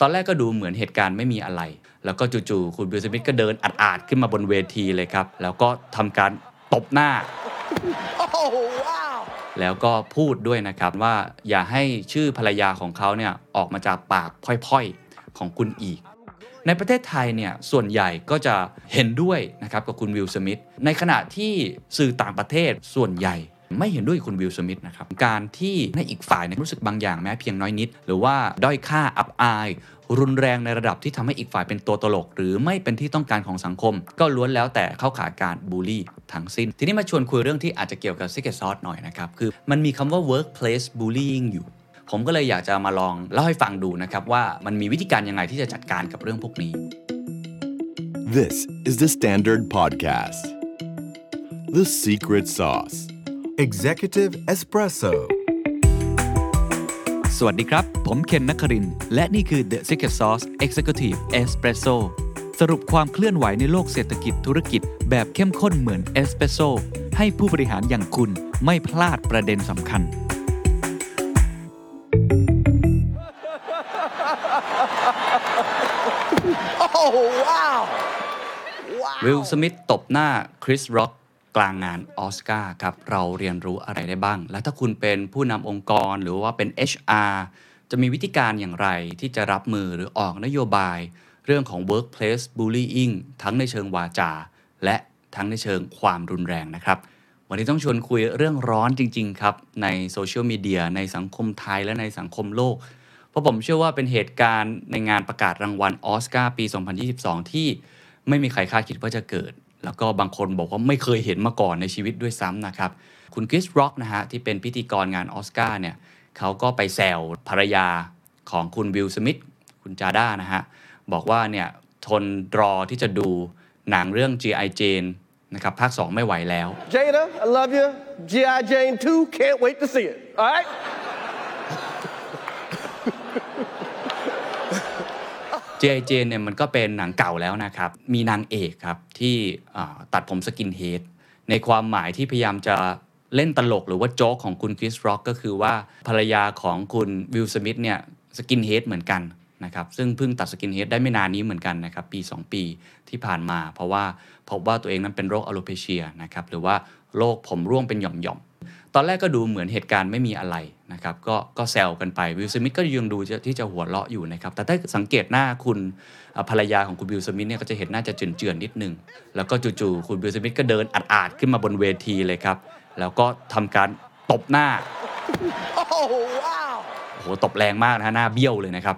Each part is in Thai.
ตอนแรกก็ดูเหมือนเหตุการณ์ไม่มีอะไร แล้วก็จู่ๆคุณวิลสมิธก็เดินอัดๆขึ้นมาบนเวทีเลยครับ แล้วก็ทำการตบหน้า แล้วก็พูดด้วยนะครับว่าอย่าให้ชื่อภรรยาของเขาเนี่ยออกมาจากปากพร่อยๆของคุณอีกในประเทศไทยเนี่ยส่วนใหญ่ก็จะเห็นด้วยนะครับกับคุณวิลสมิธในขณะที่สื่อต่างประเทศส่วนใหญ่ ไม่เห็นด้วยคุณวิลสมิธนะครับ การที่ในอีกฝ่ายรู้สึกบางอย่างแม้เพียงน้อยนิด หรือว่าด้อยค่าอับอาย รุนแรงในระดับที่ทำให้อีกฝ่ายเป็นตัวตลก หรือไม่เป็นที่ต้องการของสังคม ก็ล้วนแล้วแต่เข้าขาการบูลลี่ทั้งสิ้น ทีนี้มาชวนคุยเรื่องที่อาจจะเกี่ยวกับ Secret Sauce หน่อยนะครับคือมันมีคำว่า workplace bullying อยู่ผมก็เลยอยากจะมาลองเล่าให้ฟังดูนะครับว่ามันมีวิธีการยังไงที่จะจัดการกับเรื่องพวกนี้ This is the Standard Podcast. The Secret Sauce. Executive Espresso สวัสดีครับ ผมเคนนักครินทร์และนี่คือ The Secret Sauce Executive Espresso สรุปความเคลื่อนไหวในโลกเศรษฐกิจธุรกิจแบบเข้มข้นเหมือนเอสเปรสโซให้ผู้บริหารอย่างคุณไม่พลาดประเด็นสำคัญวิลสมิธตบหน้าคริสร็อก กลางงานออสการ์ครับเราเรียนรู้อะไรได้บ้าง และถ้าคุณเป็นผู้นำองค์กรหรือว่าเป็น HR จะมีวิธีการอย่างไรที่จะรับมือหรือออกนโยบาย เรื่องของ workplace bullying ทั้งในเชิงวาจา และทั้งในเชิงความรุนแรงนะครับ วันนี้ต้องชวนคุยเรื่องร้อนจริง ๆ ครับ ในโซเชียลมีเดียในสังคมไทยและในสังคมโลก เพราะผมเชื่อว่าเป็นเหตุการณ์ในงานประกาศรางวัลออสการ์ปี 2022 ที่ไม่มีใครคาดคิดว่าจะเกิด แล้วก็บางคนบอกว่าไม่เคยเห็นมาก่อนในชีวิตด้วยซ้ำนะครับ คุณคริสร็อกนะฮะที่เป็นพิธีกรงานออสการ์เนี่ยเขาก็ไปแซวภรรยาของคุณวิลสมิธคุณจาด้านะฮะ บอกว่าเนี่ยทนรอที่จะดูหนังเรื่อง G.I. Jane นะครับ ภาค 2 ไม่ไหวแล้ว Jada, I love you. G.I. Jane 2, can't wait to see it. All right? G.I. Jane เนี่ยมันก็เป็นหนังเก่าแล้วนะครับ มีนางเอกครับที่ตัดผม skinhead ในความหมายที่พยายามจะเล่นตลกหรือว่าโจ๊กของคุณคริสร็อกก็คือว่าภรรยาของคุณวิลสมิธเนี่ย skinhead เหมือนกันนะครับซึ่งเพิ่งตัด skinhead ได้ไม่นานนี้เหมือนกันนะครับปี 2 ปีที่ผ่านมา เพราะว่าพบว่าตัวเองนั้นเป็นโรค alopecia นะครับหรือว่าโรคผมร่วงเป็นหย่อมๆ ตอนแรกก็ดูเหมือนเหตุการณ์ไม่มีอะไรนะครับ ก็ก็แซวกันไปวิลสมิธก็ยังดูจะที่จะหัวเราะอยู่นะครับ แต่ถ้าสังเกตหน้าคุณอ่าภรรยาของคุณวิลสมิธเนี่ยก็จะเห็นหน้าจะเจือนๆนิดนึง แล้วก็จู่ๆคุณวิลสมิธก็เดินอัดๆขึ้นมาบนเวทีเลยครับ แล้วก็ทำการตบหน้า Oh, wow. โอ้โหตบแรงมากนะฮะหน้าเบี้ยวเลยนะครับ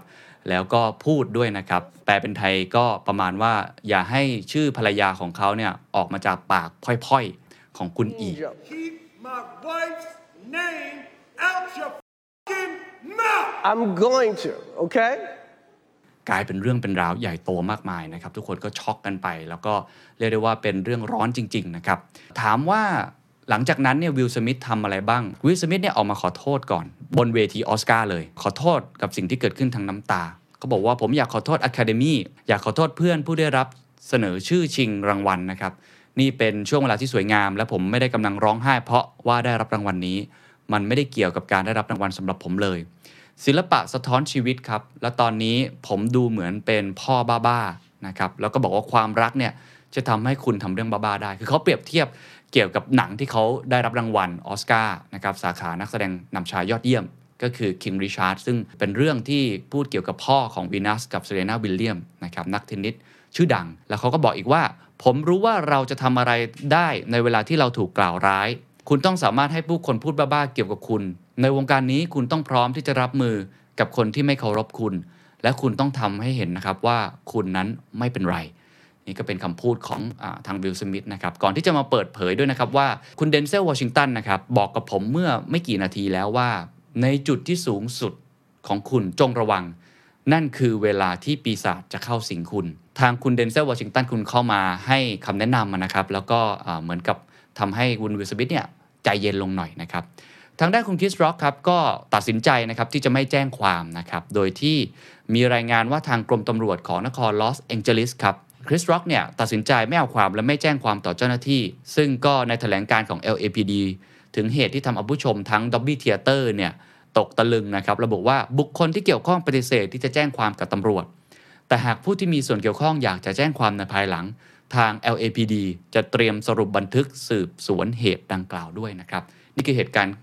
แล้วก็พูดด้วยนะครับ แปลเป็นไทยก็ประมาณว่า อย่าให้ชื่อภรรยาของเขาเนี่ยออกมาจากปากพร่อยๆ ของคุณอีก Keep my wife's name out your fucking mouth. I'm going to, okay? กลายเป็นเรื่องเป็นราวใหญ่โตมากมายนะครับ ทุกคนก็ช็อกกันไป แล้วก็เรียกได้ว่าเป็นเรื่องร้อนจริง ๆ นะครับ ถามว่าหลังจากนั้นเนี่ยวิลสมิธทำอะไรบ้างวิลสมิธเนี่ยออกมาขอโทษก่อน บนเวทีออสการ์เลย ขอโทษกับสิ่งที่เกิดขึ้นทางน้ำตาก็บอกว่าผมอยากขอโทษ Academy อยากขอโทษเพื่อนผู้ได้รับเสนอชื่อชิงรางวัลนะครับ นี่เป็นช่วงเวลาที่สวยงาม และผมไม่ได้กำลังร้องไห้ เพราะว่าได้รับรางวัลนี้ มันไม่ได้เกี่ยวกับการได้รับรางวัลสำหรับผมเลย ศิลปะสะท้อนชีวิตครับ และตอนนี้ผมดูเหมือนเป็นพ่อบ้าๆนะครับแล้วก็บอกว่าความรักเนี่ยจะทำให้คุณทำเรื่องบ้าๆได้ คือเขาเปรียบเทียบเกี่ยวกับหนังที่เขาได้รับรางวัลออสการ์นะครับสาขานักแสดงนำชายยอดเยี่ยม ก็คือ King Richard ซึ่งเป็นเรื่องที่พูดเกี่ยวกับพ่อของวีนัสกับเซเรนาวิลเลียมนะครับนักเทนนิสชื่อดัง แล้วเขาก็บอกอีกว่า ผมรู้ว่าเราจะทำอะไรได้ในเวลาที่เราถูกกล่าวร้าย คุณต้องสามารถให้ผู้คนพูดบ้าๆเกี่ยวกับคุณ ในวงการนี้คุณต้องพร้อมที่จะรับมือกับคนที่ไม่เคารพคุณ และคุณต้องทำให้เห็นนะครับว่าคุณนั้นไม่เป็นไร นี่ก็เป็นคำพูดของอทางวิลสมิธนะครับ ก่อนที่จะมาเปิดเผยด้วยนะครับว่าคุณเดนเซลวอชิงตันนะครับบอกกับผมเมื่อไม่กี่นาทีแล้วว่า ในจุดที่สูงสุดของคุณจงระวัง นั่นคือเวลาที่ปีศาจจะเข้าสิงคุณ ทางคุณเดนเซลวอชิงตันคุณเข้ามาให้คำแนะนำนะครับ แล้วก็เหมือนกับทำให้คุณวิลสมิธเนี่ยใจเย็นลงหน่อยนะครับ ทางด้านคุณคริสร็อกครับก็ตัดสินใจนะครับที่จะไม่แจ้งความนะครับ โดยที่มีรายงานว่าทางกรมตำรวจของนครลอสแองเจลิสครับคริสร็อกเนี่ยตัดสินใจไม่เอาความและไม่แจ้งความต่อเจ้าหน้าที่ ซึ่งก็ในแถลงการของ LAPD ถึงเหตุที่ทำเอาผู้ชมทั้ง Dolby Theater เนี่ย ตกตะลึงนะครับ ระบุว่าบุคคลที่เกี่ยวข้องปฏิเสธที่จะแจ้งความกับตำรวจ แต่หากผู้ที่มีส่วนเกี่ยวข้องอยากจะแจ้งความในภายหลัง ทาง LAPD จะเตรียมสรุปบันทึกสืบสวนเหตุดังกล่าวด้วยนะครับ นี่คือเหตุการณ์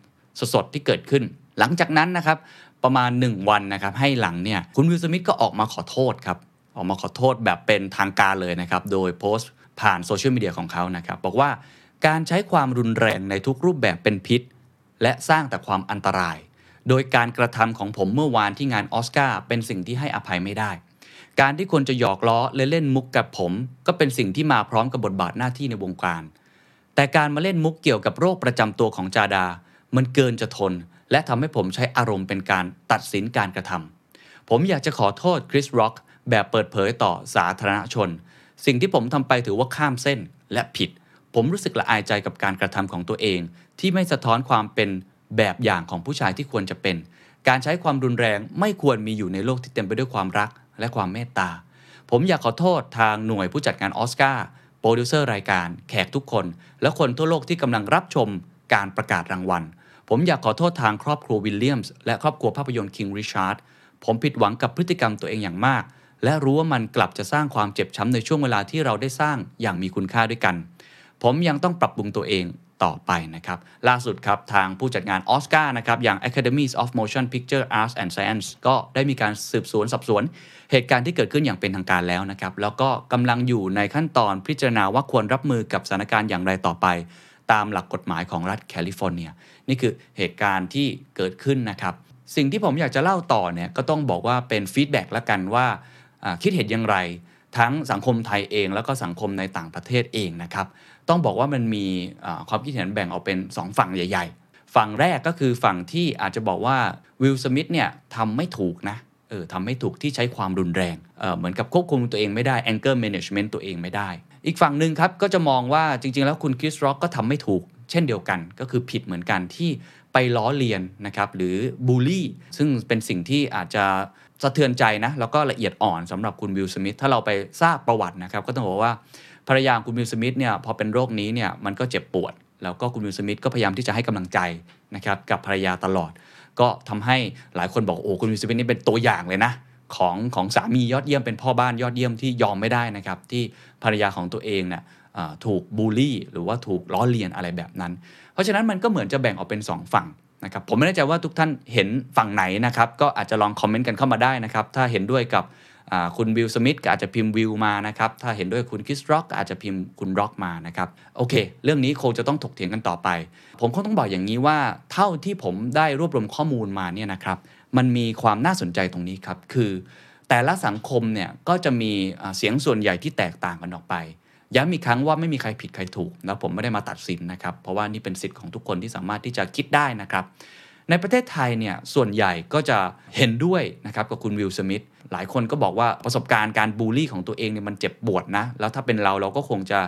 สดๆที่เกิดขึ้น หลังจากนั้นนะครับประมาณ 1 วันนะครับให้หลังเนี่ยคุณวิลสมิธก็ออกมาขอโทษครับออกมาขอโทษแบบเป็นทางการเลยนะครับโดยโพสต์ผ่านโซเชียลมีเดียของเขานะครับบอกว่าการใช้ความรุนแรงในทุกรูปแบบเป็นพิษ และสร้างแต่ความอันตราย โดยการกระทำของผมเมื่อวานที่งานออสการ์เป็นสิ่งที่ให้อภัยไม่ได้ การที่คนจะหยอกล้อและเล่นมุกกับผม ก็เป็นสิ่งที่มาพร้อมกับบทบาทหน้าที่ในวงการ แต่การมาเล่นมุกเกี่ยวกับโรคประจำตัวของจาดา มันเกินจะทน และทำให้ผมใช้อารมณ์เป็นการตัดสินการกระทำผมอยากจะขอโทษคริสร็อกแบบเปิดเผยต่อสาธารณชน สิ่งที่ผมทำไปถือว่าข้ามเส้นและผิด ผมรู้สึกละอายใจกับการกระทำของตัวเอง ที่ไม่สะท้อนความเป็น แบบอย่างของผู้ชายที่ควรจะเป็น การใช้ความรุนแรงไม่ควรมีอยู่ในโลกที่เต็มไปด้วยความรักและความเมตตา ผมอยากขอโทษทางหน่วยผู้จัดงานออสการ์โปรดิวเซอร์รายการแขกทุกคน และคนทั่วโลกที่กำลังรับชมการประกาศรางวัล ผมอยากขอโทษทางครอบครัววิลเลียมส์และครอบครัวภาพยนตร์คิงริชาร์ดผมผิดหวังกับพฤติกรรมตัวเองอย่างมาก และรู้ว่ามันกลับจะสร้างความเจ็บช้ำในช่วงเวลาที่เราได้สร้างอย่างมีคุณค่าด้วยกัน ผมยังต้องปรับปรุงตัวเอง ต่อไปนะครับ ล่าสุดครับ ทางผู้จัดงานออสการ์นะครับ อย่าง Academies of Motion Picture Arts and Science ก็ได้มีการสืบสวนสอบสวน เหตุการณ์ที่เกิดขึ้นอย่างเป็นทางการแล้วนะครับ แล้วก็กำลังอยู่ในขั้นตอนพิจารณาว่าควรรับมือกับสถานการณ์อย่างไรต่อไป ตามหลักกฎหมายของรัฐแคลิฟอร์เนีย นี่คือเหตุการณ์ที่เกิดขึ้นนะครับ สิ่งที่ผมอยากจะเล่าต่อเนี่ยก็ต้องบอกว่าเป็น feedback ละกันว่าอ่าคิดเห็นอย่างไร ทั้งสังคมไทยเอง แล้วก็สังคมในต่างประเทศเองนะครับ ต้องบอกว่ามันมีความคิดเห็นแบ่งออกเป็น 2 ฝั่งใหญ่ ๆ ฝั่งแรกก็คือฝั่งที่อาจจะบอกว่าวิลสมิธเนี่ยทำไม่ถูกนะเออทำไม่ถูกที่ใช้ความรุนแรงเเหมือนกับควบคุมตัวเองไม่ได้ anger management ตัวเองไม่ได้ อีกฝั่งหนึ่งครับก็จะมองว่าจริง ๆ แล้วคุณคริสร็อกก็ทำไม่ถูก เช่นเดียวกัน ก็คือผิดเหมือนกันที่ไปล้อเลียนนะครับหรือบูลลี่ ซึ่งเป็นสิ่งที่อาจจะสะเทือนใจนะแล้วก็ละเอียดอ่อนสำหรับคุณวิลสมิธถ้าเราไปทราบประวัตินะครับก็ต้องบอกว่า ภรรยาคุณวิลสมิธเนี่ยพอเป็นโรคนี้เนี่ยมันก็เจ็บปวด แล้วก็คุณวิลสมิธก็พยายามที่จะให้กำลังใจนะครับกับภรรยาตลอด ก็ทำให้หลายคนบอกโอ้คุณวิลสมิธนี่เป็นตัวอย่างเลยนะของของสามียอดเยี่ยมเป็นพ่อบ้านยอดเยี่ยมที่ยอมไม่ได้นะครับที่ภรรยาของตัวเองเนี่ยถูกบูลลี่ หรือว่าถูกล้อเลียนอะไรแบบนั้น เพราะฉะนั้นมันก็เหมือนจะแบ่งออกเป็น 2 ฝั่งนะครับผมไม่แน่ใจว่าทุกท่านเห็นฝั่งไหนนะครับก็อาจจะลองคอมเมนต์กันเข้ามาได้นะครับถ้าเห็นด้วยกับ คุณวิลสมิธก็อาจจะพิมพ์วิวมานะครับ ถ้าเห็นด้วยคุณคริสร็อกก็อาจจะพิมพ์คุณร็อกมานะครับ โอเค เรื่องนี้คงจะต้องถกเถียงกันต่อไป ผมคงต้องบอกอย่างนี้ว่าเท่าที่ผมได้รวบรวมข้อมูลมาเนี่ยนะครับ มันมีความน่าสนใจตรงนี้ครับ คือ แต่ละสังคมเนี่ยก็จะมีเสียงส่วนใหญ่ที่แตกต่างกันออกไปย้ำอีกครั้งว่าไม่มีใครผิดใครถูก แล้วผมไม่ได้มาตัดสินนะครับ เพราะว่านี่เป็นสิทธิ์ของทุกคนที่สามารถที่จะคิดได้นะครับ ในประเทศไทยเนี่ยส่วนใหญ่ก็จะเห็นด้วยนะครับกับคุณวิลสมิธหลายคนก็บอกว่าประสบการณ์การบูลลี่ของตัวเองเนี่ยมันเจ็บปวดนะ แล้วถ้าเป็นเราเราก็คงจะ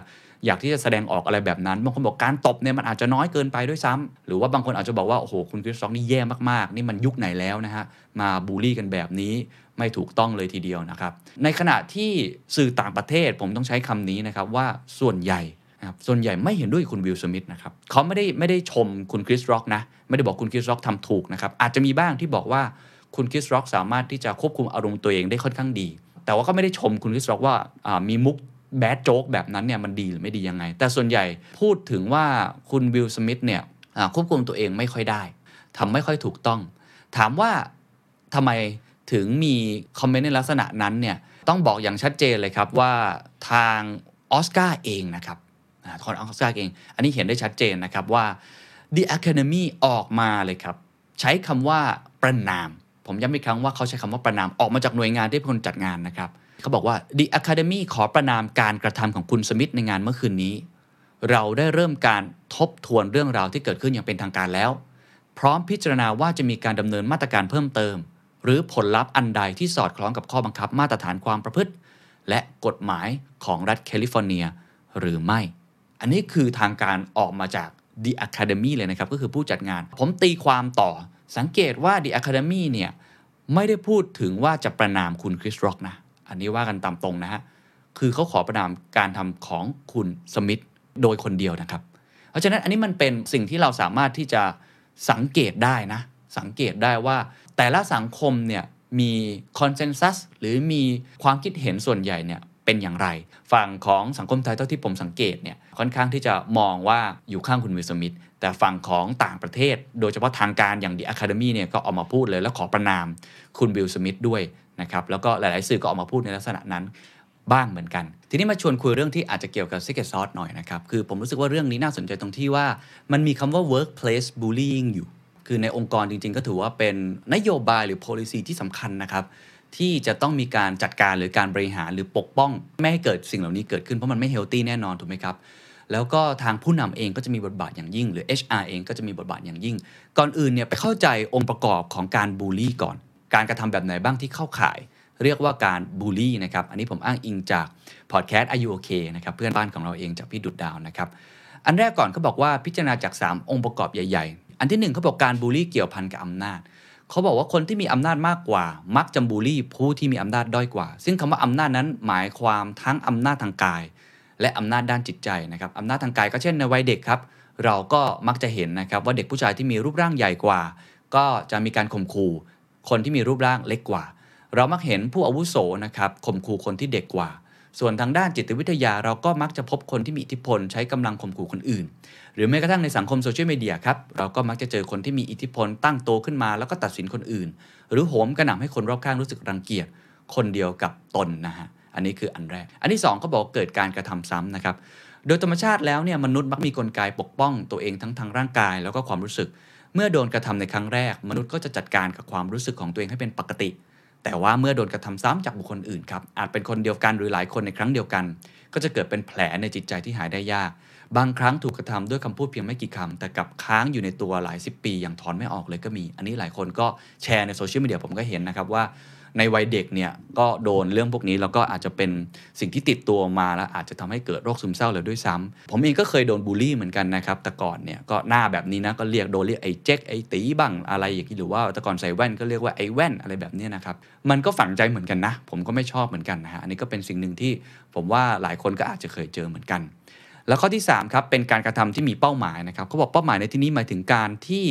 อยากที่จะแสดงออกอะไรแบบนั้นบางคนบอกการตบเนี่ยมันอาจจะน้อยเกินไปด้วยซ้ำหรือว่าบางคนอาจจะบอกว่าโอ้โหคุณคริสต็อกนี่แย่มากๆ นี่มันยุคไหนแล้วนะฮะมาบูลลี่กันแบบนี้ไม่ถูกต้องเลยทีเดียวนะครับ ในขณะที่สื่อต่างประเทศผมต้องใช้คำนี้นะครับว่าส่วนใหญ่ นะครับส่วนใหญ่ไม่เห็นด้วยคุณวิลสมิธนะครับเขาไม่ได้ไม่ได้ชมคุณคริสร็อกนะไม่ได้บอกคุณคริสร็อกทำถูกนะครับอาจจะมีบ้างที่บอกว่าคุณคริสร็อกสามารถที่จะควบคุมอารมณ์ตัวเองได้ค่อนข้างดี แต่ว่าก็ไม่ได้ชมคุณคริสร็อกว่ามีมุกแบดโจ๊กแบบนั้นเนี่ยมันดีหรือไม่ดียังไง แต่ส่วนใหญ่พูดถึงว่าคุณวิลสมิธเนี่ยควบคุมตัวเองไม่ค่อยได้ทำไม่ค่อยถูกต้อง ถามว่าทำไมถึงมีคอมเมนต์ในลักษณะนั้นเนี่ยต้องบอกอย่างชัดเจนเลยครับว่าทางออสการ์เองนะครับ อ่าทางออสการ์เอง อันนี้เห็นได้ชัดเจนนะครับว่า The Academy ออกมาเลยครับ ใช้คำว่าประนาม ผมย้ำอีกครั้งว่าเขาใช้คำว่าประนามออกมาจากหน่วยงานที่เป็นคนจัดงานนะครับเขาบอกว่า The Academy ขอประนามการกระทำของคุณสมิธในงานเมื่อคืนนี้ เราได้เริ่มการทบทวนเรื่องราวที่เกิดขึ้นอย่างเป็นทางการแล้ว พร้อมพิจารณาว่าจะมีการดำเนินมาตรการเพิ่มเติม หรือผลลัพธ์อันใดที่สอดคล้องกับข้อบังคับมาตรฐานความประพฤติ และกฎหมายของรัฐแคลิฟอร์เนีย หรือไม่ อันนี้คือทางการออกมาจาก The Academy เลยนะครับ ก็คือผู้จัดงาน ผมตีความต่อสังเกตว่า The Academy เนี่ยไม่ได้พูดถึงว่าจะประนามคุณคริสร็อกนะ อันนี้ว่ากันตามตรงนะฮะ คือเขาขอประนามการทำของคุณสมิธโดยคนเดียวนะครับ เพราะฉะนั้นอันนี้มันเป็นสิ่งที่เราสามารถที่จะสังเกตได้นะ สังเกตได้ว่าแต่ละสังคมเนี่ยมีคอนเซนแซสหรือมีความคิดเห็นส่วนใหญ่เนี่ย เป็นอย่างไร ฝั่งของสังคมไทยเท่าที่ผมสังเกตเนี่ยค่อนข้างที่จะมองว่าอยู่ข้างคุณวิลสมิธแต่ฝั่งของต่างประเทศ โดยเฉพาะทางการอย่าง The Academy เนี่ยก็ออกมาพูดเลยแล้วขอประนามคุณวิลสมิธด้วยนะครับแล้วก็หลาย ๆ สื่อก็ออกมาพูดในลักษณะนั้นบ้างเหมือนกัน ทีนี้มาชวนคุยเรื่องที่อาจจะเกี่ยวกับ Secret Sauce หน่อยนะครับ คือผมรู้สึกว่าเรื่องนี้น่าสนใจตรงที่ว่า มันมีคำว่า workplace bullying อยู่ คือในองค์กรจริง ๆ ก็ถือว่าเป็นนโยบายหรือ policy ที่สำคัญนะครับ ที่จะต้องมีการจัดการหรือการบริหารหรือปกป้อง ไม่ให้เกิดสิ่งเหล่านี้เกิดขึ้นเพราะมันไม่เฮลตี้แน่นอนถูกไหมครับ แล้วก็ทางผู้นำเองก็จะมีบทบาทอย่างยิ่ง หรือ HR เองก็จะมีบทบาทอย่างยิ่ง ก่อนอื่นเนี่ยไปเข้าใจองค์ประกอบของการบูลลี่ก่อน การกระทำแบบไหนบ้างที่เข้าข่าย เรียกว่าการบูลลี่นะครับอันนี้ผมอ้างอิงจากพอดแคสต์อายุโอเคนะครับเพื่อนบ้านของเราเองจากพี่ดุดดาวนะครับอันแรกก่อนเขาบอกว่าพิจารณาจาก 3 องค์ประกอบใหญ่ ๆ อันที่หนึ่งเขาบอกการบูลลี่เกี่ยวพันกับอำนาจ เขาบอกว่าคนที่มีอำนาจมากกว่า มักจะบูลลี่ผู้ที่มีอำนาจด้อยกว่า ซึ่งคำว่าอำนาจนั้นหมายความทั้งอำนาจทางกาย และอำนาจด้านจิตใจนะครับอำนาจทางกายก็เช่นในวัยเด็กครับ เราก็มักจะเห็นนะครับว่าเด็กผู้ชายที่มีรูปร่างใหญ่กว่า ก็จะมีการข่มขู่คนที่มีรูปร่างเล็กกว่า เรามักเห็นผู้อาวุโสนะครับข่มขู่คนที่เด็กกว่า ส่วนทางด้านจิตวิทยาเราก็มักจะพบคนที่มีอิทธิพลใช้กำลังข่มขู่คนอื่น หรือแม้กระทั่งในสังคมโซเชียลมีเดียครับเราก็มักจะเจอคนที่มีอิทธิพลตั้งโตขึ้นมาแล้วก็ตัดสินคนอื่น หรือโหมกระหน่ำให้คนรอบข้างรู้สึกรังเกียจคนเดียวกับตนนะฮะอันนี้คืออันแรก อันที่2ก็บอกเกิดการกระทำซ้ำนะครับโดยธรรมชาติแล้วเนี่ยมนุษย์มักมีกลไกปกป้องตัวเองทั้งทางร่างกายแล้วก็ความรู้สึก เมื่อโดนกระทำในครั้งแรก มนุษย์ก็จะจัดการกับความรู้สึกของตัวเองให้เป็นปกติ แต่ว่าเมื่อโดนกระทำซ้ำจากบุคคลอื่นครับอาจเป็นคนเดียวกันหรือหลายคนในครั้งเดียวกัน ก็จะเกิดเป็นแผลในจิตใจที่หายได้ยาก บางครั้งถูกกระทำด้วยคำพูดเพียงไม่กี่คำแต่กลับค้างอยู่ในตัวหลายสิบปีอย่างถอนไม่ออกเลยก็มี อันนี้หลายคนก็แชร์ในโซเชียลมีเดียผมก็เห็นนะครับว่า ในวัยเด็กเนี่ยก็โดนเรื่องพวกนี้แล้วก็อาจจะเป็นสิ่งที่ติดตัวมาแล้วอาจจะทำให้เกิดโรคซึมเศร้าเลยด้วยซ้ำผมเองก็เคยโดนบูลลี่เหมือนกันนะครับแต่ก่อนเนี่ยก็หน้าแบบนี้นะก็เรียกโดนเรียกไอ้เจ๊กไอ้ตีบ้างอะไรอย่างนี้หรือว่าแต่ก่อนใส่แว่นก็เรียกว่าไอ้แว่นอะไรแบบนี้นะครับมันก็ฝังใจเหมือนกันนะ ผมก็ไม่ชอบเหมือนกันนะฮะอันนี้ก็เป็นสิ่งหนึ่งที่ผมว่าหลายคนก็อาจจะเคยเจอเหมือนกัน แล้วข้อที่3ครับเป็นการกระทำที่มีเป้าหมายนะครับเขาบอกเป้าหมายในที่นี้หมายถึงการที่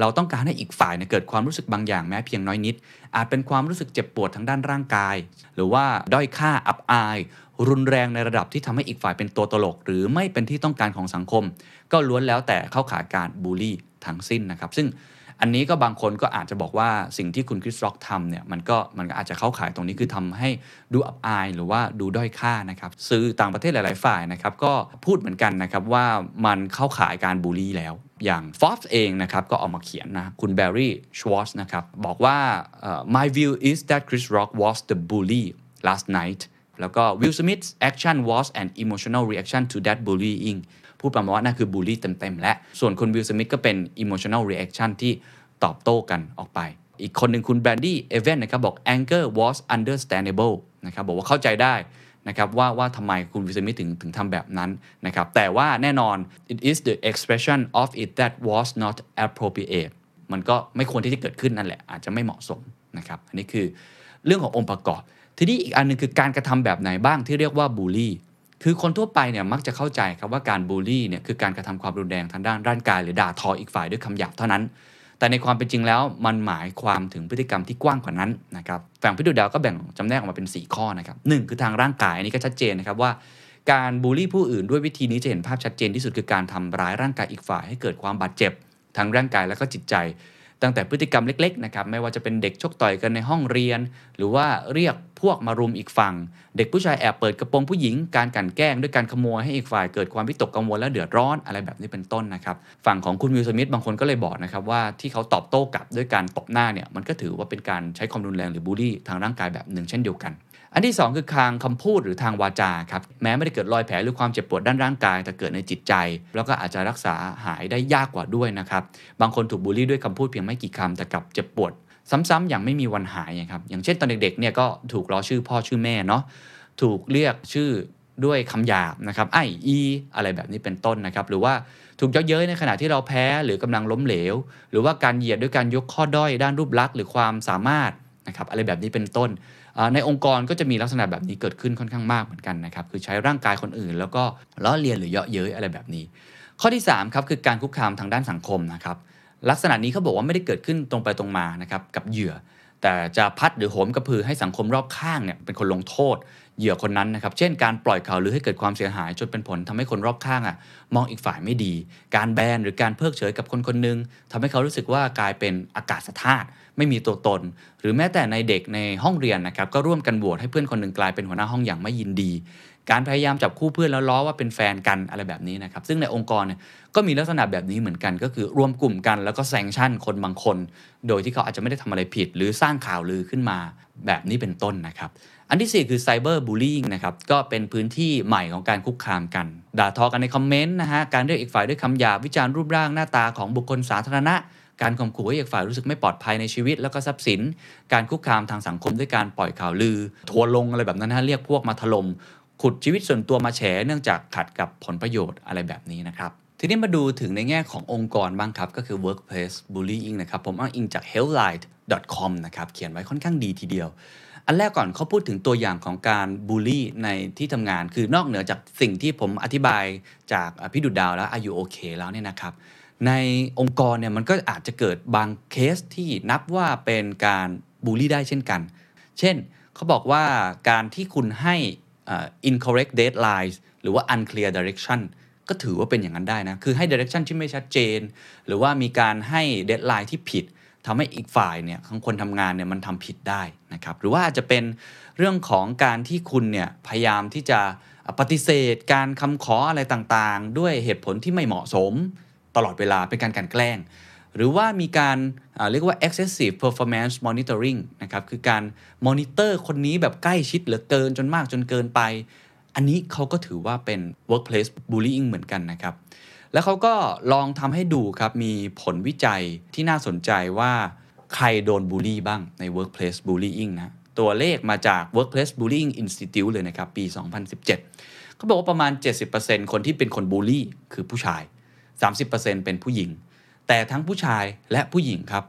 เราต้องการให้อีกฝ่ายเนี่ยเกิดความรู้สึกบางอย่างแม้เพียงน้อยนิด อาจเป็นความรู้สึกเจ็บปวดทางด้านร่างกาย หรือว่าด้อยค่าอับอาย รุนแรงในระดับที่ทำให้อีกฝ่ายเป็นตัวตลก หรือไม่เป็นที่ต้องการของสังคม ก็ล้วนแล้วแต่เข้าข่ายการบูลลี่ทั้งสิ้นนะครับ ซึ่งอันนี้ก็บางคนก็อาจจะบอกว่าสิ่งที่คุณคริสร็อกทำเนี่ยมันก็มันก็อาจจะเข้าข่ายตรงนี้คือทำให้ดูอับอาย หรือว่าดูด้อยค่านะครับสื่อต่างประเทศหลาย ๆ ฝ่ายนะครับก็พูดเหมือนกันนะครับว่ามันเข้าข่ายการบูลลี่แล้ว อย่าง Forbes เองนะครับก็ออกมาเขียนนะคุณแบร์รี่ชวอตนะครับบอกว่า uh, my view is that Chris Rock was the bully last night แล้วก็ Will Smith's action was an emotional reaction to that bullying พูดประมาณว่านั่นคือบูลลี่เต็ม ๆ และ ส่วนคุณวิลสมิธก็เป็น emotional reaction ที่ตอบโต้กันออกไป อีกคนหนึ่งคุณแบรนดี้เอเวนนะครับบอก anger was understandable นะครับบอกว่าเข้าใจได้ นะครับว่าว่าทำไมคุณวิสมิธถึงถึงทำแบบนั้นนะครับแต่ว่าแน่นอน it is the expression of it that was not appropriate มันก็ไม่ควรที่จะเกิดขึ้นนั่นแหละ อาจจะไม่เหมาะสมนะครับอันนี้คือเรื่องขององค์ประกอบ ทีนี้อีกอันหนึงคือการกระทำแบบไหนบ้างที่เรียกว่าบูลลี่คือคนทั่วไปเนี่ยมักจะเข้าใจครับว่าการบูลลี่เนี่ยคือการกระทำความรุนแรงทางด้านร่างกายหรือด่าทออีกฝ่ายด้วยคำหยาบเท่านั้น แต่ในความเป็นจริงแล้วมันหมายความถึงพฤติกรรมที่กว้างกว่านั้นนะครับฝั่งพิดูดาวก็แบ่งจำแนกออกมาเป็น 4 ข้อนะครับหนึ่งคือทางร่างกายอันนี้ก็ชัดเจนนะครับว่า การบูลลี่ผู้อื่นด้วยวิธีนี้จะเห็นภาพชัดเจนที่สุดคือการทำร้ายร่างกายอีกฝ่ายให้เกิดความบาดเจ็บทั้งร่างกายและก็จิตใจ ตั้งแต่พฤติกรรมเล็กๆนะครับไม่ว่าจะเป็นเด็กชกต่อยกันในห้องเรียน หรือว่าเรียกพวกมารุมอีกฝั่ง เด็กผู้ชายแอบเปิดกระโปรงผู้หญิงการกลั่นแกล้งด้วยการขโมยให้อีกฝ่ายเกิดความวิตกกังวลและเดือดร้อนอะไรแบบนี้เป็นต้นนะครับฝั่งของคุณวิลสมิธบางคนก็เลยบอกนะครับว่าที่เขาตอบโต้กลับด้วยการตบหน้าเนี่ยมันก็ถือว่าเป็นการใช้ความรุนแรงหรือบูลลี่ทางร่างกายแบบหนึ่งเช่นเดียวกัน อันที่ 2 คือทางคำพูดหรือทางวาจาครับแม้ไม่ได้เกิดรอยแผลหรือความเจ็บปวดด้านร่างกาย แต่เกิดในจิตใจ แล้วก็อาจจะรักษาหายได้ยากกว่าด้วยนะครับบางคนถูกบูลลี่ด้วยคำพูดเพียงไม่กี่คำแต่กลับเจ็บปวด ซ้ำๆอย่างไม่มีวันหายครับอย่างเช่นตอนเด็กๆเนี่ยก็ถูกล้อชื่อพ่อชื่อแม่เนาะถูกเรียกชื่อด้วยคำหยาบนะครับไออีอะไรแบบนี้เป็นต้นนะครับ หรือว่าถูกเย้อเย้ยในขณะที่เราแพ้หรือกำลังล้มเหลว หรือว่าการเหยียดด้วยการยกข้อด้อยด้านรูปลักษณ์หรือความสามารถ นะครับอะไรแบบนี้เป็นต้น ในองค์กรก็จะมีลักษณะแบบนี้เกิดขึ้นค่อนข้างมากเหมือนกันนะครับคือใช้ร่างกายคนอื่น แล้วก็ล้อเลียนหรือเยาะเย้ยอะไรแบบนี้ ข้อที่3ครับคือการคุกคามทางด้านสังคมนะครับลักษณะนี้เขาบอกว่าไม่ได้เกิดขึ้นตรงไปตรงมานะครับกับเหยื่อ แต่จะพัดหรือโหมกระพือให้สังคมรอบข้างเนี่ยเป็นคนลงโทษ เหยื่อคนนั้นนะครับ เช่นการปล่อยข่าวหรือให้เกิดความเสียหายจนเป็นผลทำให้คนรอบข้างอะมองอีกฝ่ายไม่ดี การแบนหรือการเพิกเฉยกับคนคนหนึ่งทำให้เขารู้สึกว่ากลายเป็นอากาศธาตุไม่มีตัวตน หรือแม้แต่ในเด็กในห้องเรียนนะครับก็ร่วมกันโหวตให้เพื่อนคนหนึ่งกลายเป็นหัวหน้าห้องอย่างไม่ยินดี การพยายามจับคู่เพื่อนแล้วล้อว่าเป็นแฟนกันอะไรแบบนี้นะครับ ซึ่งในองค์กรเนี่ยก็มีลักษณะแบบนี้เหมือนกัน ก็คือรวมกลุ่มกันแล้วก็แซงชั่นคนบางคน โดยที่เขาอาจจะไม่ได้ทำอะไรผิด หรือสร้างข่าวลือขึ้นมาแบบนี้เป็นต้นนะครับ อันที่ 4 คือไซเบอร์บูล y ิ n งนะครับ ก็เป็นพื้นที่ใหม่ของการคุกคามกัน ด่าทอกันในคอมเมนต์นะฮะการเรียกอีกฝ่ายด้วยคำหยาบวิจารณ์รูปร่างหน้าตาของบุคคลสาธารณะการข่มขู่ให้อีกฝ่ายรู้สึกไม่ปลอดภัยในชีวิตแล้วก็ทรัพย์สิน การคุกคามทางสังคมด้วยการปล่อยข่าวลือ ทัวลงอะไรแบบนั้นฮะเรียกพวกมาถล่ม ขุดชีวิตส่วนตัวมาแฉเนื่องจากขัดกับผลประโยชน์อะไรแบบนี้นะครับ ทีนี้มาดูถึงในแง่ขององค์กรบ้างครับ ก็คือ workplace bullying นะครับ ผมอ้างอิงจาก healthline.com นะครับ เขียนไว้ค่อนข้างดีทีเดียว อันแรกก่อนเขาพูดถึงตัวอย่างของการบูลลี่ในที่ทำงาน คือนอกเหนือจากสิ่งที่ผมอธิบายจากพี่ดุดดาวแล้วอายุโอเคแล้วเนี่ยนะครับในองค์กรเนี่ยมันก็อาจจะเกิดบางเคสที่นับว่าเป็นการบูลลี่ได้เช่นกัน เช่นเขาบอกว่าการที่คุณให้ incorrect deadlines หรือว่า unclear direction ก็ถือว่าเป็นอย่างนั้นได้นะ คือให้ direction ที่ไม่ชัดเจน หรือว่ามีการให้ deadline ที่ผิดทำให้อีกฝ่ายเนี่ยของคนทำงานเนี่ยมันทำผิดได้นะครับ หรือว่าอาจจะเป็นเรื่องของการที่คุณเนี่ยพยายามที่จะปฏิเสธ การคำขออะไรต่างๆ ด้วยเหตุผลที่ไม่เหมาะสมตลอดเวลาเป็นการกลันแกล้ง หรือว่ามีการเรียกว่า excessive performance monitoring นะครับคือการมอนิเตอร์คนนี้แบบใกล้ชิดเหลือเกินจนมากจนเกินไป อันนี้เขาก็ถือว่าเป็น workplace bullying เหมือนกันนะครับ แล้วเขาก็ลองทำให้ดูครับ มีผลวิจัยที่น่าสนใจว่าใครโดนบูลลี่บ้างใน workplace bullying นะตัวเลขมาจาก workplace bullying institute เลยนะครับ ปี 2017 เขาบอกว่าประมาณ 70%คนที่เป็นคนบูลลี่คือผู้ชาย 30%เป็นผู้หญิง แต่ทั้งผู้ชายและผู้หญิงครับ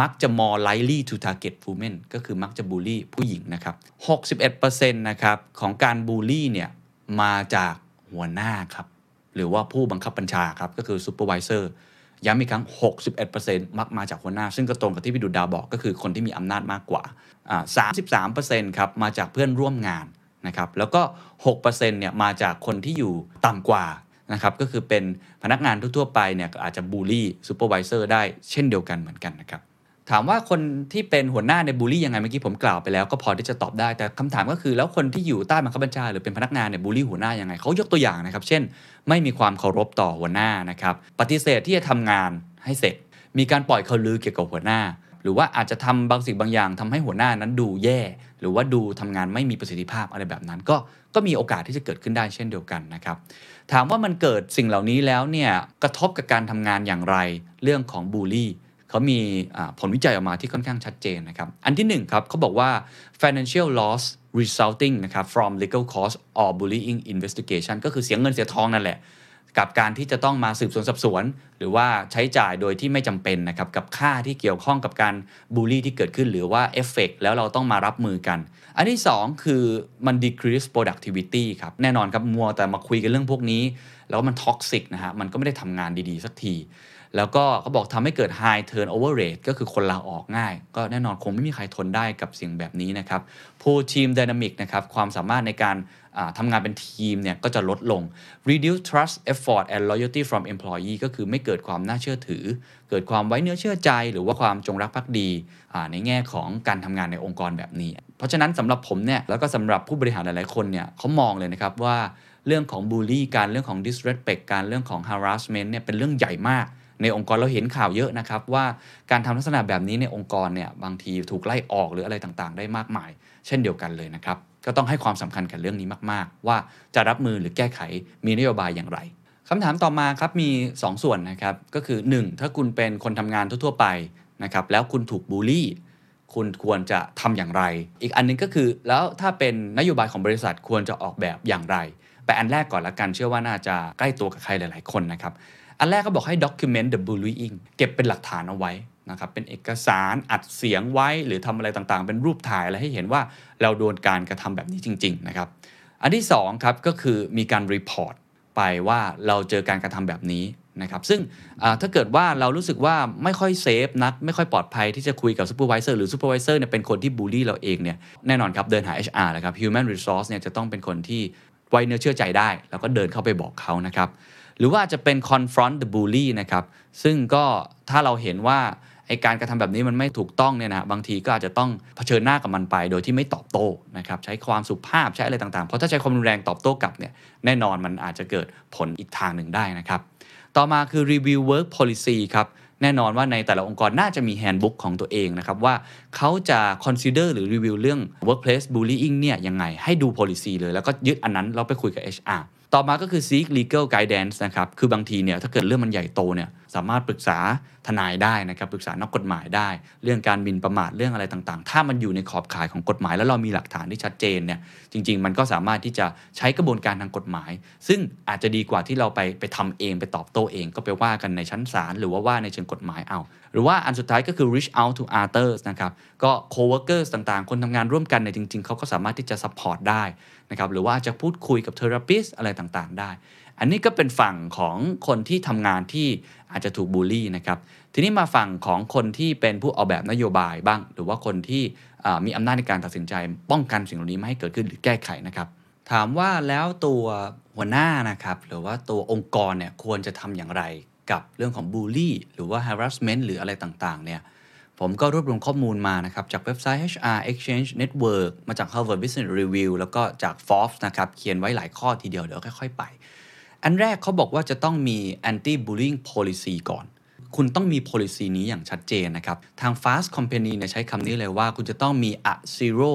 มักจะ more likely to target women ก็คือมักจะบูลลี่ผู้หญิงนะครับ 61%นะครับของการบูลลี่เนี่ยมาจากหัวหน้าครับ หรือว่าผู้บังคับบัญชาครับ ก็คือ supervisor ย้ำอีกครั้ง 61%มักมาจากหัวหน้า ซึ่งก็ตรงกับที่พี่ดุจดาวบอกก็คือคนที่มีอำนาจมากกว่าอ่า 33%ครับมาจากเพื่อนร่วมงานนะครับ แล้วก็ 6%เนี่ยมาจากคนที่อยู่ต่ำกว่า นะครับก็คือเป็นพนักงานทั่วๆไปเนี่ยอาจจะบูลลี่ supervisor ได้เช่นเดียวกันเหมือนกันนะครับถามว่าคนที่เป็นหัวหน้าเนี่ยบูลลี่ยังไงเมื่อกี้ผมกล่าวไปแล้วก็พอที่จะตอบได้แต่คำถามก็คือแล้วคนที่อยู่ใต้บังคับบัญชาหรือเป็นพนักงานเนี่ยบูลลี่หัวหน้ายังไงเขายกตัวอย่างนะครับ เช่น ไม่มีความเคารพต่อหัวหน้านะครับปฏิเสธที่จะทำงานให้เสร็จ มีการปล่อยข่าวลือเกี่ยวกับหัวหน้า หรือว่าอาจจะทำบางสิ่งบางอย่างทำให้หัวหน้านั้นดูแย่ หรือว่าดูทำงานไม่มีประสิทธิภาพอะไรแบบนั้น ก็ก็มีโอกาสที่จะเกิดขึ้นได้เช่นเดียวกันนะครับถามว่ามันเกิดสิ่งเหล่านี้แล้วเนี่ยกระทบกับการทำงานอย่างไรเรื่องของบูลลี่เขามีผลวิจัยออกมาที่ค่อนข้างชัดเจนนะครับ อันที่หนึ่งครับเขาบอกว่า financial loss resulting นะครับ from legal cost or bullying investigation ก็คือเสียเงินเสียทองนั่นแหละ กับการที่จะต้องมาสืบสวนสอบสวน หรือว่าใช้จ่ายโดยที่ไม่จำเป็นนะครับกับค่าที่เกี่ยวข้องกับการบูลลี่ที่เกิดขึ้น หรือว่าเอฟเฟกแล้วเราต้องมารับมือกัน อันที่ 2 คือมัน decrease productivity ครับแน่นอนครับมัวแต่มาคุยกันเรื่องพวกนี้ แล้วมัน toxic นะฮะมันก็ไม่ได้ทำงานดีๆ สักที แล้วก็เขาบอกทำให้เกิด high turnover rate ก็คือคนลาออกง่าย ก็แน่นอนคงไม่มีใครทนได้กับสิ่งแบบนี้นะครับ poor team dynamic นะครับความสามารถในการทำงานเป็นทีมเนี่ยก็จะลดลง reduce trust effort and loyalty from employee ก็คือไม่เกิดความน่าเชื่อถือ เกิดความไว้เนื้อเชื่อใจ หรือว่าความจงรักภักดีในแง่ของการทำงานในองค์กรแบบนี้ เพราะฉะนั้นสำหรับผมเนี่ยแล้วก็สำหรับผู้บริหารหลายๆคนเนี่ยเขามองเลยนะครับว่าเรื่องของบูลลี่การเรื่องของ disrespect การเรื่องของ harassment เนี่ยเป็นเรื่องใหญ่มาก ในองค์กรเราเห็นข่าวเยอะนะครับว่าการทำลักษณะแบบนี้ในองค์กรเนี่ยบางทีถูกไล่ออกหรืออะไรต่างๆ ได้มากมาย เช่นเดียวกันเลยนะครับก็ต้องให้ความสำคัญกับเรื่องนี้มาก ๆ ว่าจะรับมือหรือแก้ไขมีนโยบายอย่างไรคำถามต่อมาครับมี2ส่วนนะครับก็คือ 1 ถ้าคุณเป็นคนทำงานทั่วๆไปนะครับแล้วคุณถูกบูลลี่คุณควรจะทำอย่างไร อีกอันหนึงก็คือแล้วถ้าเป็นนโยบายของบริษัทควรจะออกแบบอย่างไร แต่อันแรกก่อนละกัน เชื่อว่าน่าจะใกล้ตัวกับใครหลาย ๆ คนนะครับ อันแรกก็บอกให้ document the bullying เก็บเป็นหลักฐานเอาไว้นะครับ เป็นเอกสารอัดเสียงไว้ หรือทำอะไรต่างๆ เป็นรูปถ่ายอะไรให้เห็นว่าเราโดนการกระทำแบบนี้จริง ๆ นะครับ อันที่2ครับก็คือมีการ report ไปว่าเราเจอการกระทำแบบนี้นะครับซึ่งถ้าเกิดว่าเรารู้สึกว่าไม่ค่อย safe นัก ไม่ค่อยปลอดภัยที่จะคุยกับ supervisor หรือ supervisor เนี่ยเป็นคนที่บูลลี่เราเองเนี่ยแน่นอนครับเดินหา HR เลยครับ Human Resource เนี่ยจะต้องเป็นคนที่ ไว้เนื้อเชื่อใจได้ แล้วก็เดินเข้าไปบอกเขานะครับ หรือว่าจะเป็น confront the bully นะครับ ซึ่งก็ถ้าเราเห็นว่าไอการกระทำแบบนี้มันไม่ถูกต้องเนี่ยนะบางทีก็อาจจะต้องเผชิญหน้ากับมันไป โดยที่ไม่ตอบโต้นะครับใช้ความสุภาพใช้อะไรต่างๆ เพราะถ้าใช้ความรุนแรงตอบโต้กลับเนี่ยแน่นอนมันอาจจะเกิดผลอีกทางหนึ่งได้นะครับ ต่อมาคือ review work policy ครับ แน่นอนว่าในแต่ละองค์กรน่าจะมีแฮนด์บุ๊กของตัวเองนะครับว่าเขาจะconsider หรือรีวิวเรื่อง workplace bullying เนี่ยยังไงให้ดู policy เลย แล้วก็ยึดอันนั้นเราไปคุยกับ HR ต่อมาก็คือ seek legal guidance นะครับ คือบางทีเนี่ยถ้าเกิดเรื่องมันใหญ่โตเนี่ยสามารถปรึกษาทนายได้นะครับ ปรึกษานักกฎหมายได้ เรื่องการหมิ่นประมาทเรื่องอะไรต่างๆ ถ้ามันอยู่ในขอบข่ายของกฎหมาย แล้วเรามีหลักฐานที่ชัดเจนเนี่ยจริง ๆ มันก็สามารถที่จะใช้กระบวนการทางกฎหมาย ซึ่งอาจจะดีกว่าที่เราไปไปทำเองไปตอบโต้เอง ก็ไปว่ากันในชั้นศาลหรือว่าว่าในเชิงกฎหมายเอาหรือว่าอันสุดท้ายก็คือ reach out to others นะครับก็ co-workers ต่างๆ คนทำงานร่วมกันเนี่ยจริง ๆเขาก็สามารถที่จะ support ได้ นะครับหรือว่าจะพูดคุยกับ therapist อะไรต่างๆ ได้ อันนี้ก็เป็นฝั่งของคนที่ทำงานที่อาจจะถูกบูลลี่นะครับทีนี้มาฝั่งของคนที่เป็นผู้ออกแบบนโยบายบ้าง หรือว่าคนที่มีอำนาจในการตัดสินใจ ป้องกันสิ่งเหล่านี้ไม่ให้เกิดขึ้นหรือแก้ไขนะครับถามว่าแล้วตัวหัวหน้านะครับหรือว่าตัวองค์กรเนี่ยควรจะทำอย่างไรกับเรื่องของบูลลี่หรือว่า harassment หรืออะไรต่างๆเนี่ย ผมก็รวบรวมข้อมูลมานะครับ จากเว็บไซต์ HR Exchange Network มาจาก Harvard Business Review แล้วก็จาก Forbes นะครับ เขียนไว้หลายข้อทีเดียว เดี๋ยวค่อยๆไป อันแรกเขาบอกว่าจะต้องมี anti bullying policy ก่อน คุณต้องมี policy นี้อย่างชัดเจนนะครับ ทาง Fast Company เนี่ยใช้คำนี้เลยว่า คุณจะต้องมี a zero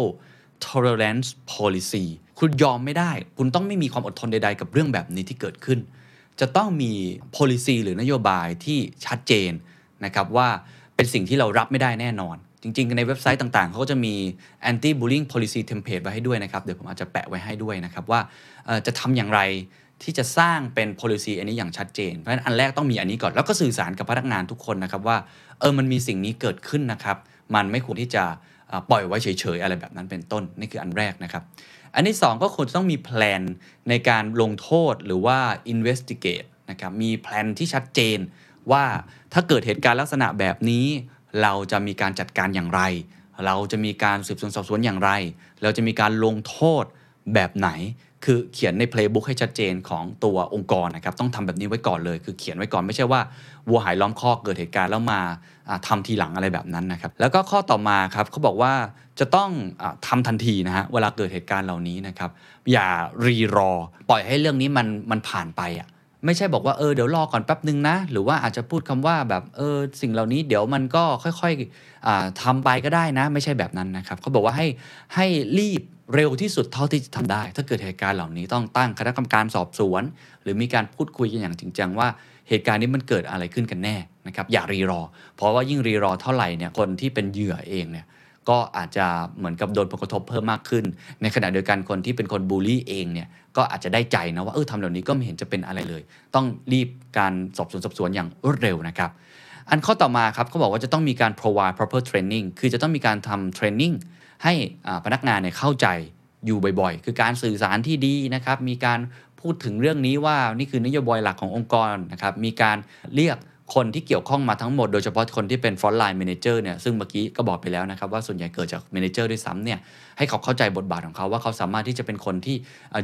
tolerance policy คุณยอมไม่ได้ คุณต้องไม่มีความอดทนใดๆ กับเรื่องแบบนี้ที่เกิดขึ้น จะต้องมี policy หรือนโยบายที่ชัดเจนนะครับว่า เป็นสิ่งที่เรารับไม่ได้แน่นอน จริง ๆ ในเว็บไซต์ต่าง ๆ เขาก็จะมี anti bullying policy template ไว้ให้ด้วยนะครับ เดี๋ยวผมอาจจะแปะไว้ให้ด้วยนะครับ ว่าจะทำอย่างไรที่จะสร้างเป็น policy อันนี้อย่างชัดเจน เพราะฉะนั้นอันแรกต้องมีอันนี้ก่อน แล้วก็สื่อสารกับพนักงานทุกคนนะครับว่าเออมันมีสิ่งนี้เกิดขึ้นนะครับ มันไม่ควรที่จะปล่อยไว้เฉยๆอะไรแบบนั้นเป็นต้นนี่คืออันแรกนะครับ อันที่ 2 ก็ควรจะต้องมีแพลนในการลงโทษหรือว่า investigate นะครับมีแพลนที่ชัดเจน ว่าถ้าเกิดเหตุการณ์ลักษณะแบบนี้ เราจะมีการจัดการอย่างไร เราจะมีการสืบสวนสอบสวนอย่างไร เราจะมีการลงโทษแบบไหน คือเขียนใน playbook ให้ชัดเจนของตัวองค์กรนะครับต้องทำแบบนี้ไว้ก่อนเลย คือเขียนไว้ก่อนไม่ใช่ว่าวัวหายล้อมคอกเกิดเหตุการณ์แล้วมาอ่าทำทีหลังอะไรแบบนั้นนะครับแล้วก็ข้อต่อมาครับเขาบอกว่าจะต้องอาทำทันทีนะฮะเวลาเกิดเหตุการณ์เหล่านี้นะครับอย่ารีรอ ปล่อยให้เรื่องนี้มันมันผ่านไปอะ ไม่ใช่บอกว่าเออเดี๋ยวรอก่อนแป๊บนึงนะ หรือว่าอาจจะพูดคำว่าแบบเออสิ่งเหล่านี้เดี๋ยวมันก็ค่อยๆอ่าทำไปก็ได้นะ ไม่ใช่แบบนั้นนะครับเขาบอกว่าให้ให้รีบเร็วที่สุดเท่าที่จะทำได้ ถ้าเกิดเหตุการณ์เหล่านี้ต้องตั้งคณะกรรมการสอบสวน หรือมีการพูดคุยกันอย่างจริงจังว่าเหตุการณ์นี้มันเกิดอะไรขึ้นกันแน่นะครับอย่ารีรอ เพราะว่ายิ่งรีรอเท่าไหร่เนี่ยคนที่เป็นเหยื่อเองเนี่ย ก็อาจจะเหมือนกับโดนผลกระทบเพิ่มมากขึ้น ในขณะเดียวกันคนที่เป็นคนบูลลี่เองเนี่ยก็อาจจะได้ใจนะว่าเออทำเหล่านี้ก็ไม่เห็นจะเป็นอะไรเลย ต้องรีบการสอบสวนสอบสวนอย่างรวดเร็วนะครับ อันข้อต่อมาครับเขาบอกว่าจะต้องมีการ provide proper training คือจะต้องมีการทำ training ให้พนักงานเนี่ยเข้าใจอยู่บ่อยๆ คือการสื่อสารที่ดีนะครับ มีการพูดถึงเรื่องนี้ว่านี่คือนโยบายหลักขององค์กรนะครับ มีการเรียก คนที่เกี่ยวข้องมาทั้งหมดโดยเฉพาะคนที่เป็น frontline manager เนี่ยซึ่งเมื่อกี้ก็บอกไปแล้วนะครับว่าส่วนใหญ่เกิดจาก manager ด้วยซ้ำเนี่ยให้เขาเข้าใจบทบาทของเขาว่าเขาสามารถที่จะเป็นคนที่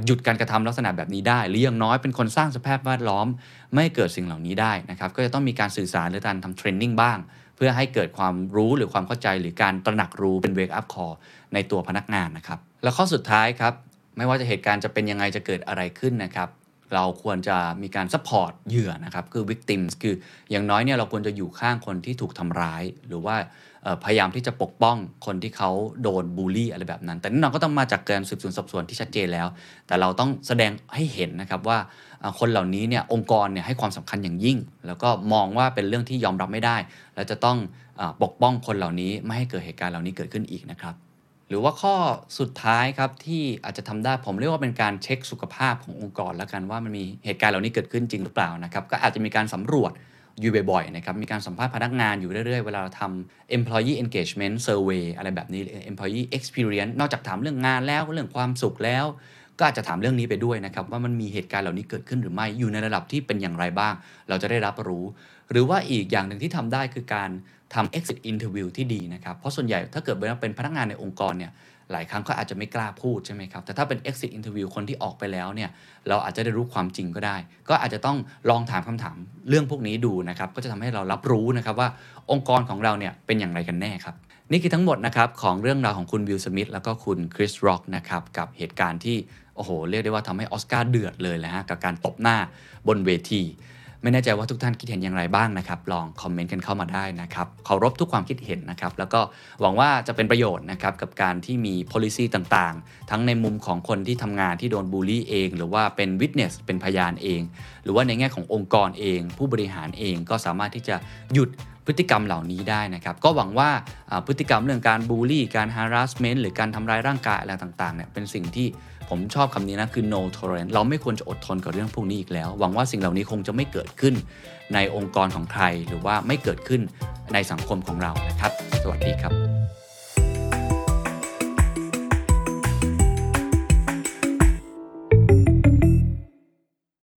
หยุดการกระทำลักษณะแบบนี้ได้ หรืออย่างน้อยเป็นคนสร้างสภาพแวดล้อม ไม่เกิดสิ่งเหล่านี้ได้นะครับก็จะต้องมีการสื่อสารหรือการทำเทรนนิ่งบ้าง เพื่อให้เกิดความรู้หรือความเข้าใจหรือการตระหนักรู้เป็น wake up call ในตัวพนักงานนะครับแล้วข้อสุดท้ายครับไม่ว่าจะเหตุการณ์จะเป็นยังไงจะเกิดอะไรขึ้นนะครับ เราควรจะมีการ support เหยื่อนะครับคือ victims คืออย่างน้อยเนี่ยเราควรจะอยู่ข้างคนที่ถูกทำร้าย หรือว่าพยายามที่จะปกป้องคนที่เขาโดนบูลลี่อะไรแบบนั้น แต่แน่นอนก็ต้องมาจากการสืบสวนสอบสวนที่ชัดเจนแล้ว แต่เราต้องแสดงให้เห็นนะครับว่าคนเหล่านี้เนี่ยองค์กรเนี่ยให้ความสำคัญอย่างยิ่ง แล้วก็มองว่าเป็นเรื่องที่ยอมรับไม่ได้ และจะต้องอปกป้องคนเหล่านี้ไม่ให้เกิดเหตุการณ์เหล่านี้เกิดขึ้นอีกนะครับ หรือว่าข้อสุดท้ายครับที่อาจจะทำได้ผมเรียกว่าเป็นการเช็คสุขภาพขององค์กรแล้วกันว่ามันมีเหตุการณ์เหล่านี้เกิดขึ้นจริงหรือเปล่านะครับก็อาจจะมีการสำรวจอยู่บ่อยๆนะครับมีการสัมภาษณ์พนักงานอยู่เรื่อยๆ เวลาเราทำ employee engagement survey อะไรแบบนี้ employee experience นอกจากถามเรื่องงานแล้วเรื่องความสุขแล้ว ก็อาจจะถามเรื่องนี้ไปด้วยนะครับว่ามันมีเหตุการณ์เหล่านี้เกิดขึ้นหรือไม่อยู่ในระดับที่เป็นอย่างไรบ้าง เราจะได้รับรู้ หรือว่าอีกอย่างหนึ่งที่ทำได้คือการทำ exit interview ที่ดีนะครับ เพราะส่วนใหญ่ถ้าเกิดว่าเป็นพนักงานในองค์กรเนี่ยหลายครั้งก็อาจจะไม่กล้าพูดใช่ไหมครับ แต่ถ้าเป็น exit interview คนที่ออกไปแล้วเนี่ยเราอาจจะได้รู้ความจริงก็ได้ ก็อาจจะต้องลองถามคำถามเรื่องพวกนี้ดูนะครับ ก็จะทำให้เรารับรู้นะครับว่าองค์กรของเราเนี่ยเป็นอย่างไรกันแน่ครับ นี่คือทั้งหมดนะครับของเรื่องราวของคุณวิลสมิธแล้วก็คุณคริสร็อกนะครับกับเหตุการณ์ที่โอ้โห เรียกได้ว่าทำให้ออสการ์เดือดเลยแหละฮะกับการตบหน้าบนเวที ไม่แน่ใจว่าทุกท่านคิดเห็นอย่างไรบ้างนะครับ ลองคอมเมนต์กันเข้ามาได้นะครับเคารพทุกความคิดเห็นนะครับ แล้วก็หวังว่าจะเป็นประโยชน์นะครับกับการที่มี policy ต่างๆ ทั้งในมุมของคนที่ทำงานที่โดนบูลลี่เอง หรือว่าเป็น witness เป็นพยานเอง หรือว่าในแง่ขององค์กรเอง ผู้บริหารเองก็สามารถที่จะหยุดพฤติกรรมเหล่านี้ได้นะครับ ก็หวังว่าอ่าพฤติกรรมเรื่องการบูลลี่ การ harassment หรือการทำร้ายร่างกายอะไรต่างๆเนี่ยเป็นสิ่งที่ ผมชอบคำนี้นะ คือ no tolerance เราไม่ควรจะอดทนกับเรื่องพวกนี้อีกแล้ว หวังว่าสิ่งเหล่านี้คงจะไม่เกิดขึ้นในองค์กรของใคร หรือว่าไม่เกิดขึ้นในสังคมของเรานะครับ สวัสดีครับ